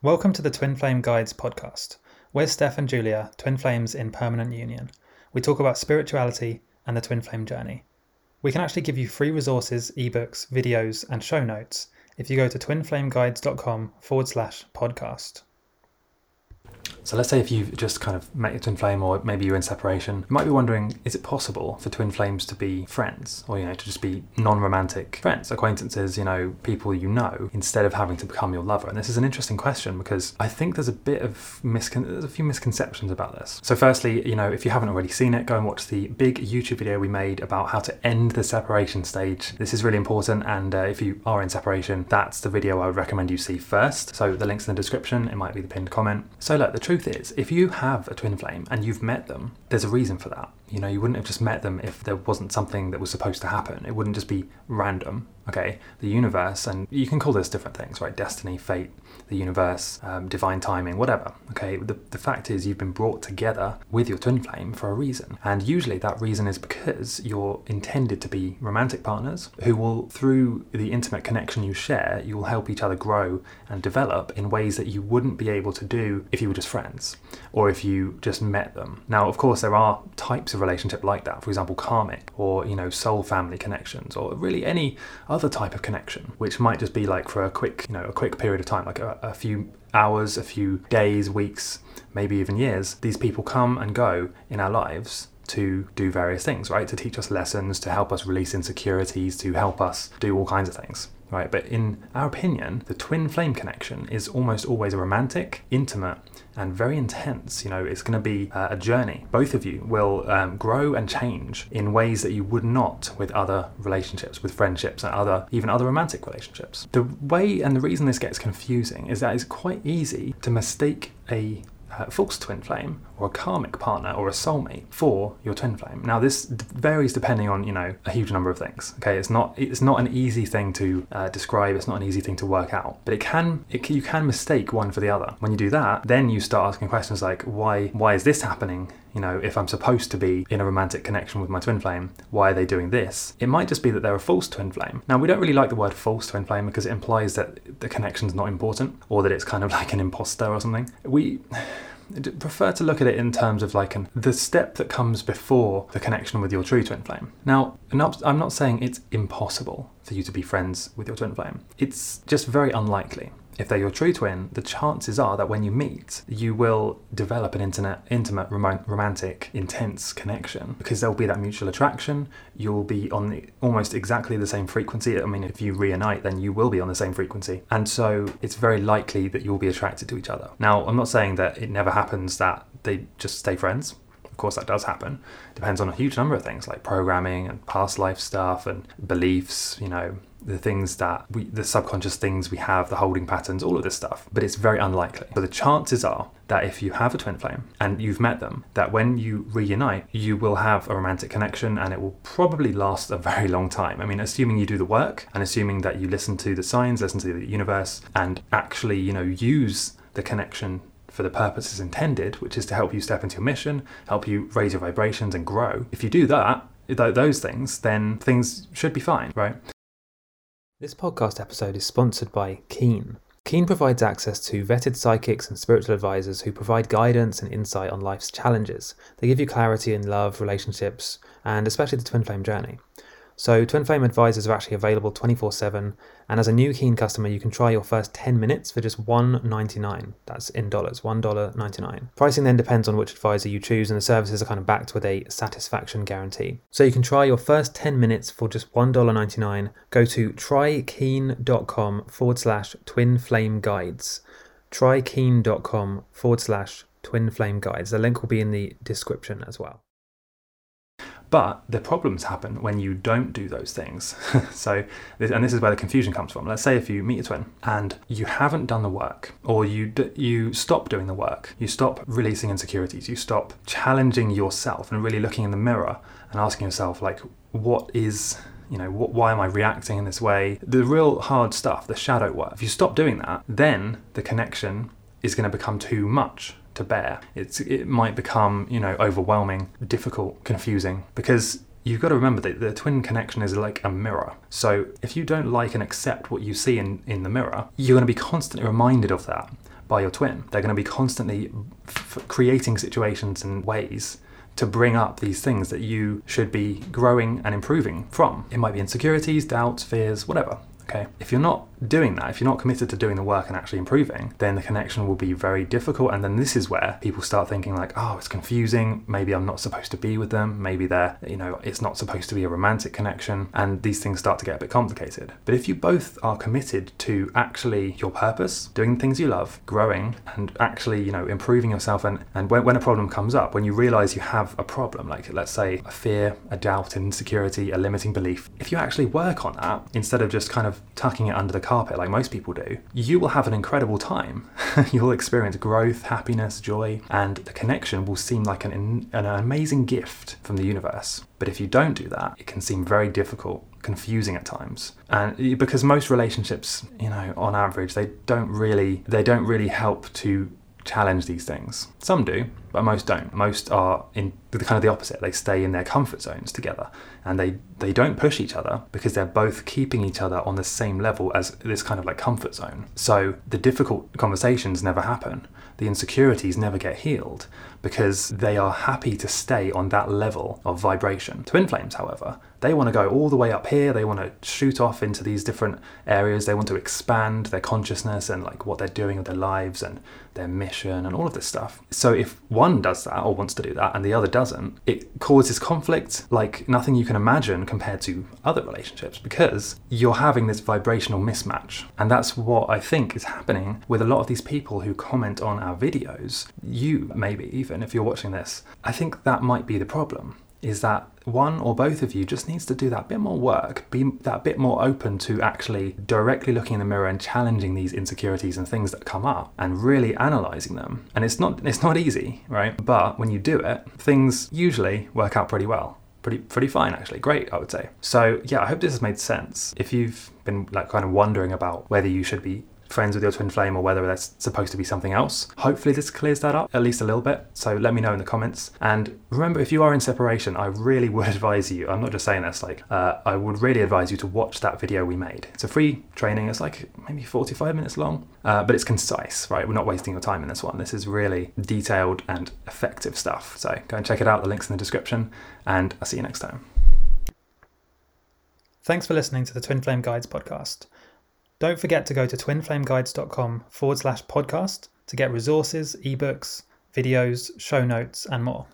Welcome to the Twin Flame Guides podcast. We're Steph and Julia, twin flames in permanent union. We talk about spirituality and the twin flame journey. We can actually give you free resources, ebooks, videos, and show notes if you go to twinflameguides.com forward slash podcast. So let's say if you've just kind of met your twin flame or maybe you're in separation, you might be wondering, is it possible for twin flames to be friends or, you know, to just be non-romantic friends, acquaintances, you know, people you know, instead of having to become your lover? And this is an interesting question because I think there's a bit of miscon- there's a few misconceptions about this. So firstly, you know, if you haven't already seen it, go and watch the big YouTube video we made about how to end the separation stage. This is really important and uh, if you are in separation, that's the video I would recommend you see first. So the link's in the description, it might be the pinned comment. So look, the truth truth is, if you have a twin flame and you've met them, there's a reason for that. You know, you wouldn't have just met them if there wasn't something that was supposed to happen. It wouldn't just be random, okay? The universe, and you can call this different things, right? Destiny, fate, the universe, um, divine timing, whatever, okay? The, the fact is, you've been brought together with your twin flame for a reason. And usually that reason is because you're intended to be romantic partners who will, through the intimate connection you share, you will help each other grow and develop in ways that you wouldn't be able to do if you were just friends or if you just met them. Now, of course, there are types of relationship like that. For example, karmic or, you know, soul family connections or really any other type of connection, which might just be like for a quick, you know, a quick period of time, like a, a few hours, a few days, weeks, maybe even years. These people come and go in our lives to do various things, right? To teach us lessons, to help us release insecurities, to help us do all kinds of things right? But in our opinion, the twin flame connection is almost always a romantic, intimate, and very intense. You know, it's going to be uh, a journey. Both of you will um, grow and change in ways that you would not with other relationships, with friendships, and other even other romantic relationships. The way and the reason this gets confusing is that it's quite easy to mistake a uh, false twin flame or a karmic partner or a soulmate for your twin flame. Now this d- varies depending on you know a huge number of things. Okay, it's not it's not an easy thing to uh, describe. It's not an easy thing to work out, but it can it, you can mistake one for the other. When you do that, then you start asking questions like why why is this happening? You know, if I'm supposed to be in a romantic connection with my twin flame, why are they doing this? It might just be that they're a false twin flame. Now, we don't really like the word false twin flame because it implies that the connection's not important or that it's kind of like an imposter or something. We prefer to look at it in terms of like an, the step that comes before the connection with your true twin flame. Now, I'm not saying it's impossible for you to be friends with your twin flame. It's just very unlikely if they're your true twin, the chances are that when you meet, you will develop an internet, intimate, romantic, intense connection because there'll be that mutual attraction. You'll be on the, almost exactly the same frequency. I mean, if you reunite, then you will be on the same frequency. And so it's very likely that you'll be attracted to each other. Now, I'm not saying that it never happens that they just stay friends. Course, that does happen. Depends on a huge number of things like programming and past life stuff and beliefs, you know, the things that we, the subconscious things we have, the holding patterns, all of this stuff. But it's very unlikely. But the chances are that if you have a twin flame and you've met them, that when you reunite, you will have a romantic connection and it will probably last a very long time. I mean, assuming you do the work and assuming that you listen to the signs, listen to the universe, and actually, you know, use the connection for the purposes intended, which is to help you step into your mission, help you raise your vibrations and grow. If you do that, those things, then things should be fine, right? This podcast episode is sponsored by Keen. Keen provides access to vetted psychics and spiritual advisors who provide guidance and insight on life's challenges. They give you clarity in love, relationships, and especially the twin flame journey. So, Twin Flame advisors are actually available 24 7, and as a new Keen customer, you can try your first 10 minutes for just $1.99. That's in dollars, $1.99. Pricing then depends on which advisor you choose, and the services are kind of backed with a satisfaction guarantee. So, you can try your first 10 minutes for just $1.99. Go to trykeen.com forward slash twin flame guides. Trykeen.com forward slash twin flame guides. The link will be in the description as well. But the problems happen when you don't do those things. so, and this is where the confusion comes from. Let's say if you meet a twin and you haven't done the work, or you d- you stop doing the work, you stop releasing insecurities, you stop challenging yourself and really looking in the mirror and asking yourself like, what is you know, why am I reacting in this way? The real hard stuff, the shadow work. If you stop doing that, then the connection is going to become too much to bear. It's it might become you know overwhelming, difficult, confusing because you've got to remember that the twin connection is like a mirror. So if you don't like and accept what you see in, in the mirror, you're going to be constantly reminded of that by your twin. They're going to be constantly f- creating situations and ways to bring up these things that you should be growing and improving from. It might be insecurities, doubts, fears, whatever. Okay. If you're not doing that, if you're not committed to doing the work and actually improving, then the connection will be very difficult. And then this is where people start thinking like, oh, it's confusing. Maybe I'm not supposed to be with them. Maybe they're, you know, it's not supposed to be a romantic connection. And these things start to get a bit complicated. But if you both are committed to actually your purpose, doing the things you love, growing, and actually, you know, improving yourself, and, and when, when a problem comes up, when you realize you have a problem, like let's say a fear, a doubt, an insecurity, a limiting belief, if you actually work on that instead of just kind of tucking it under the carpet like most people do, you will have an incredible time. You'll experience growth, happiness, joy, and the connection will seem like an, an amazing gift from the universe. But if you don't do that, it can seem very difficult, confusing at times. And because most relationships, you know, on average, they don't really they don't really help to challenge these things. Some do, but most don't. Most are in the kind of the opposite. They stay in their comfort zones together and they, they don't push each other because they're both keeping each other on the same level as this kind of like comfort zone. So the difficult conversations never happen. The insecurities never get healed because they are happy to stay on that level of vibration. Twin flames, however, they want to go all the way up here. They want to shoot off into these different areas. They want to expand their consciousness and like what they're doing with their lives and their mission and all of this stuff. So if one does that or wants to do that and the other doesn't, it causes conflict like nothing you can imagine compared to other relationships because you're having this vibrational mismatch. And that's what I think is happening with a lot of these people who comment on our videos. You, maybe even if you're watching this, I think that might be the problem is that one or both of you just needs to do that bit more work, be that bit more open to actually directly looking in the mirror and challenging these insecurities and things that come up and really analyzing them. And it's not it's not easy, right? But when you do it, things usually work out pretty well. Pretty pretty fine actually. Great, I would say. So, yeah, I hope this has made sense. If you've been like kind of wondering about whether you should be friends with your twin flame or whether that's supposed to be something else. Hopefully, this clears that up at least a little bit. So let me know in the comments. And remember, if you are in separation, I really would advise you. I'm not just saying this. Like, uh, I would really advise you to watch that video we made. It's a free training. It's like maybe 45 minutes long, uh, but it's concise. Right, we're not wasting your time in this one. This is really detailed and effective stuff. So go and check it out. The links in the description, and I'll see you next time. Thanks for listening to the Twin Flame Guides podcast. Don't forget to go to twinflameguides.com forward slash podcast to get resources, ebooks, videos, show notes, and more.